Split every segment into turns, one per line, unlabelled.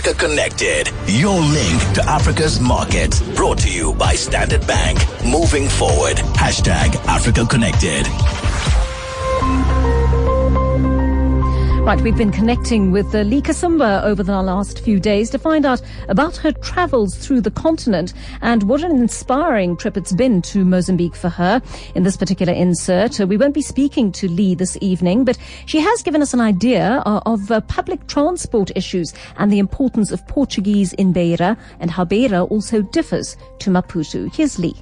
Africa Connected, your link to Africa's markets. Brought to you by Standard Bank. Moving forward. Hashtag Africa Connected.
Right, we've been connecting with uh, Lee Kasumba over the last few days to find out about her travels through the continent and what an inspiring trip it's been to Mozambique for her. In this particular insert, uh, we won't be speaking to Lee this evening, but she has given us an idea uh, of uh, public transport issues and the importance of Portuguese in Beira and how Beira also differs to Maputo. Here's Lee.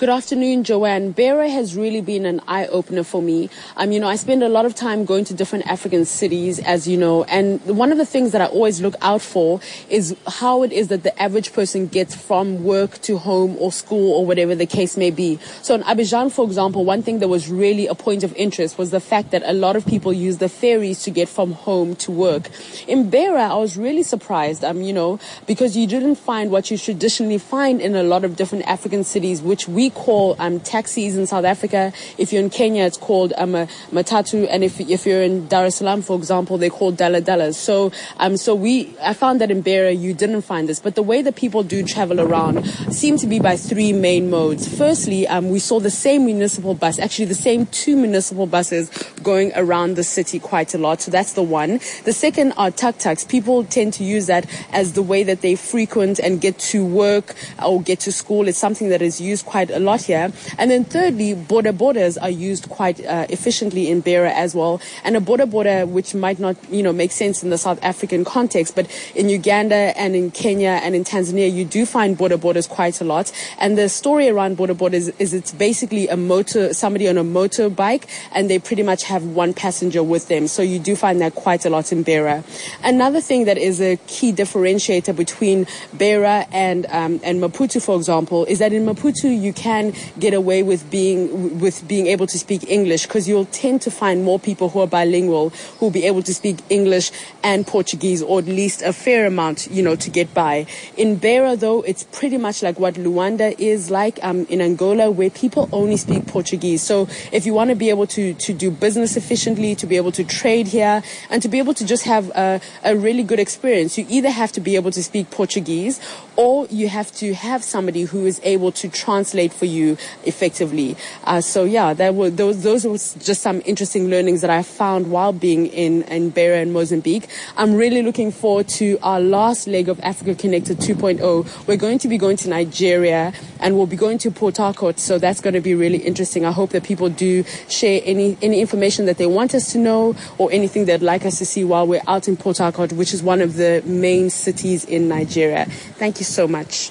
Good afternoon, Joanne. Beira has really been an eye opener for me. Um, you know, I spend a lot of time going to different African cities, as you know, and one of the things that I always look out for is how it is that the average person gets from work to home or school or whatever the case may be. So in Abidjan, for example, one thing that was really a point of interest was the fact that a lot of people use the ferries to get from home to work. In Beira, I was really surprised, um, you know, because you didn't find what you traditionally find in a lot of different African cities, which we call um, taxis in South Africa. If you're in Kenya, it's called um, a matatu, and if if you're in Dar es Salaam, for example, they're called dala So um, so we I found that in Beira you didn't find this, but the way that people do travel around seem to be by three main modes. Firstly, um, we saw the same municipal bus, actually the same two municipal buses going around the city quite a lot. So that's the one. The second are tuk-tuks. People tend to use that as the way that they frequent and get to work or get to school. It's something that is used quite a lot here. And then thirdly, boda bodas are used quite uh, efficiently in Beira as well. And a boda boda, which might not, you know, make sense in the South African context, but in Uganda and in Kenya and in Tanzania, you do find boda bodas quite a lot. And the story around boda bodas is it's basically a motor, somebody on a motorbike, and they pretty much have one passenger with them. So you do find that quite a lot in Beira. Another thing that is a key differentiator between Beira and um, and Maputo, for example, is that in Maputo you can can get away with being with being able to speak English because you'll tend to find more people who are bilingual who will be able to speak English and Portuguese or at least a fair amount, you know, to get by. In Beira though, it's pretty much like what Luanda is like um, in Angola where people only speak Portuguese. So if you want to be able to, to do business efficiently, to be able to trade here and to be able to just have a, a really good experience, you either have to be able to speak Portuguese or you have to have somebody who is able to translate for you effectively. Uh, so yeah, that were, those, those were just some interesting learnings that I found while being in, in Beira and Mozambique. I'm really looking forward to our last leg of Africa Connected 2.0. We're going to be going to Nigeria and we'll be going to Port Harcourt. So that's going to be really interesting. I hope that people do share any, any information that they want us to know or anything they'd like us to see while we're out in Port Harcourt, which is one of the main cities in Nigeria. Thank you so much.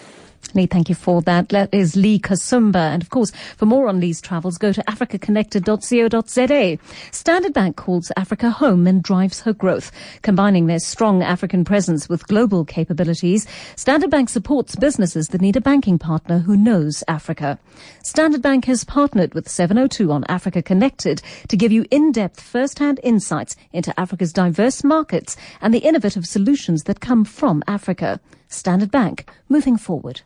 Lee, thank you for that. That is Lee Kasumba. And of course, for more on Lee's travels, go to africaconnected.co.za. Standard Bank calls Africa home and drives her growth. Combining their strong African presence with global capabilities, Standard Bank supports businesses that need a banking partner who knows Africa. Standard Bank has partnered with 702 on Africa Connected to give you in-depth first-hand insights into Africa's diverse markets and the innovative solutions that come from Africa. Standard Bank, moving forward.